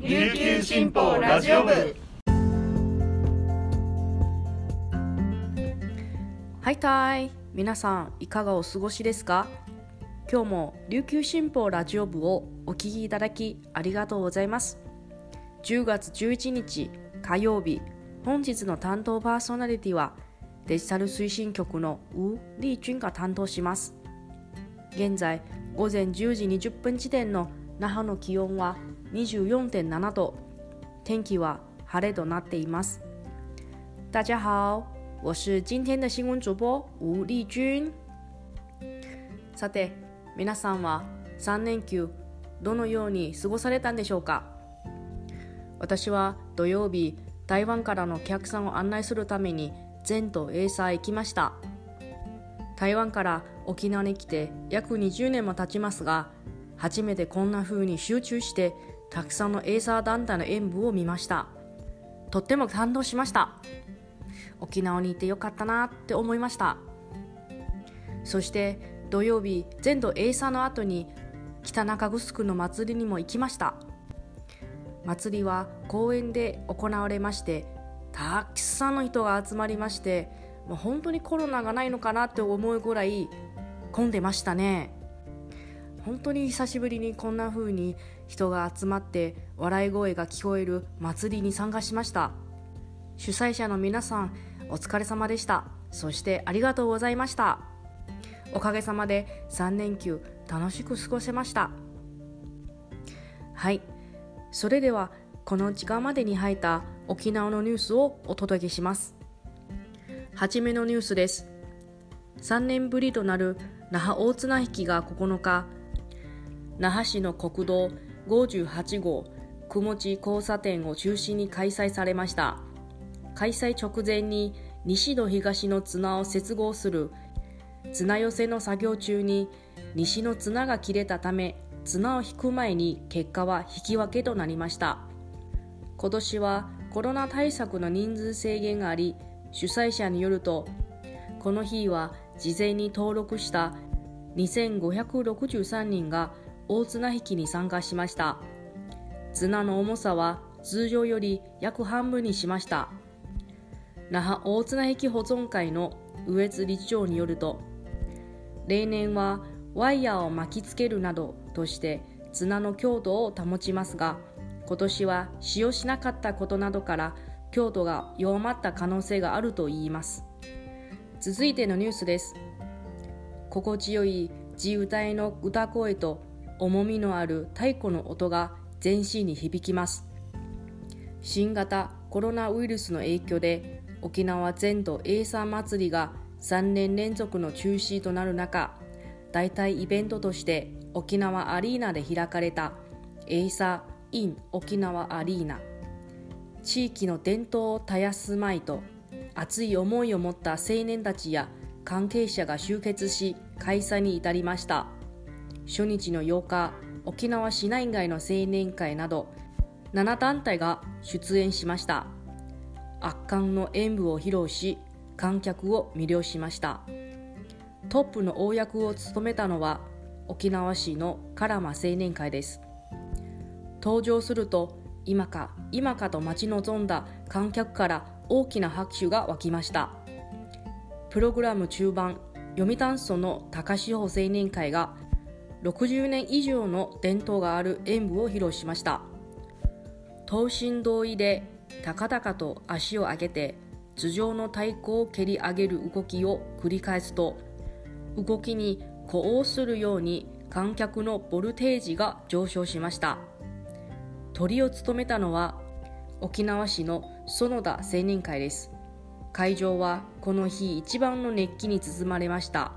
琉球新報ラジオ部。はいたい皆さんいかがお過ごしですか？今日も琉球新報ラジオ部をお聞きいただきありがとうございます。10月11日火曜日本日の担当パーソナリティはデジタル推進局のウ・リー・ジュンが担当します。現在午前10時20分時点の那覇の気温は24.7度。天気は晴れとなっています。大家好我是今天的新闻主播吴丽君。さて皆さんは3連休どのように過ごされたんでしょうか？私は土曜日台湾からのお客さんを案内するために全都エーサー行きました。台湾から沖縄に来て約20年も経ちますが初めてこんな風に集中してたくさんのエーサー団体の演舞を見ました。とっても感動しました。沖縄にいてよかったなって思いました。そして土曜日全土エーサーの後に北中城の祭りにも行きました。祭りは公園で行われましてたくさんの人が集まりましてもう本当にコロナがないのかなって思うぐらい混んでましたね。本当に久しぶりにこんな風に人が集まって笑い声が聞こえる祭りに参加しました。主催者の皆さんお疲れ様でした。そしてありがとうございました。おかげさまで3連休楽しく過ごせました。はい。それではこの時間までに入った沖縄のニュースをお届けします。はじめのニュースです。3年ぶりとなる那覇大綱引きが9日那覇市の国道58号雲地交差点を中心に開催されました。開催直前に西と東の綱を接合する綱寄せの作業中に西の綱が切れたため綱を引く前に結果は引き分けとなりました。今年はコロナ対策の人数制限があり主催者によるとこの日は事前に登録した2563人が大綱引きに参加しました。綱の重さは通常より約半分にしました。那覇大綱引き保存会の上津理事長によると例年はワイヤーを巻きつけるなどとして綱の強度を保ちますが今年は使用しなかったことなどから強度が弱まった可能性があるといいます。続いてのニュースです。心地よい自由体の歌声と重みのある太鼓の音が全身に響きます。新型コロナウイルスの影響で沖縄全土エイサー祭りが3年連続の中止となる中代替イベントとして沖縄アリーナで開かれたエイサー・イン沖縄アリーナ。地域の伝統を絶やすまいと熱い思いを持った青年たちや関係者が集結し開催に至りました。初日の8日沖縄市内外の青年会など7団体が出演しました。圧巻の演舞を披露し観客を魅了しました。トップの大役を務めたのは沖縄市のカラマ青年会です。登場すると今か今かと待ち望んだ観客から大きな拍手が沸きました。プログラム中盤読谷村の高志保青年会が60年以上の伝統がある演舞を披露しました。等身同意で高々と足を上げて頭上の太鼓を蹴り上げる動きを繰り返すと動きに呼応するように観客のボルテージが上昇しました。鳥を務めたのは沖縄市の園田青年会です。会場はこの日一番の熱気に包まれました。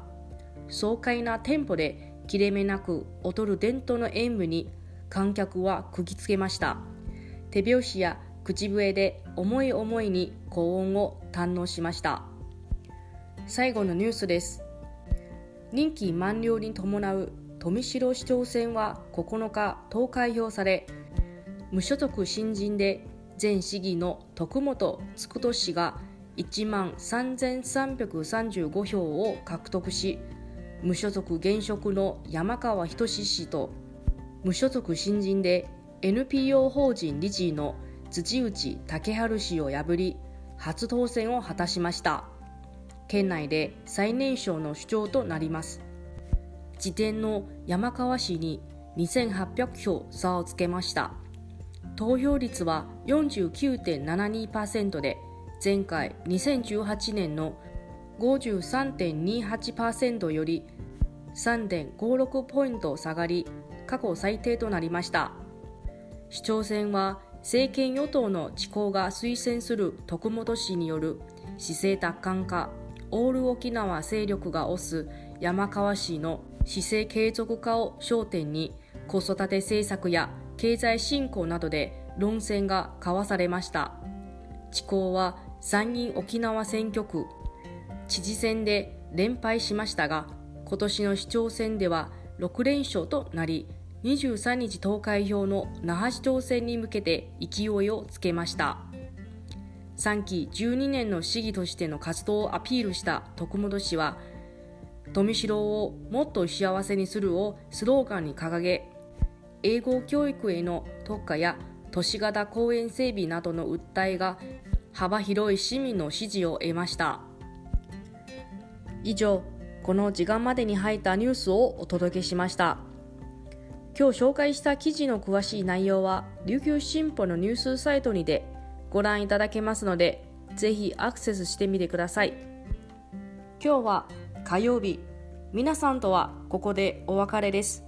爽快なテンポで切れ目なく踊る伝統の演舞に観客は釘付けました。手拍子や口笛で思い思いに高音を堪能しました。最後のニュースです。任期満了に伴う富城市長選は9日投開票され無所属新人で前市議の徳本つくと氏が1万3335票を獲得し無所属現職の山川仁氏と無所属新人で NPO 法人理事の土内武春氏を破り初当選を果たしました。県内で最年少の首長となります。次点の山川氏に2800票差をつけました。投票率は49.72%で前回2018年の53.28%より3.56ポイント下がり過去最低となりました。市長選は政権与党の地方が推薦する徳本氏による市政奪還化オール沖縄勢力が推す山川氏の市政継続化を焦点に子育て政策や経済振興などで論戦が交わされました。地高は参議院沖縄選挙区知事選で連敗しましたが今年の市長選では6連勝となり23日投開票の那覇市長選に向けて勢いをつけました。3期12年の市議としての活動をアピールした徳本氏は富城をもっと幸せにするをスローガンに掲げ英語教育への特化や都市型公園整備などの訴えが幅広い市民の支持を得ました。以上この時間までに入ったニュースをお届けしました。今日紹介した記事の詳しい内容は琉球新報のニュースサイトにてご覧いただけますのでぜひアクセスしてみてください。今日は火曜日。皆さんとはここでお別れです。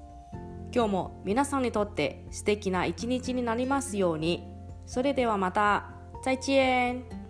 今日も皆さんにとって素敵な一日になりますように。それではまた。再见。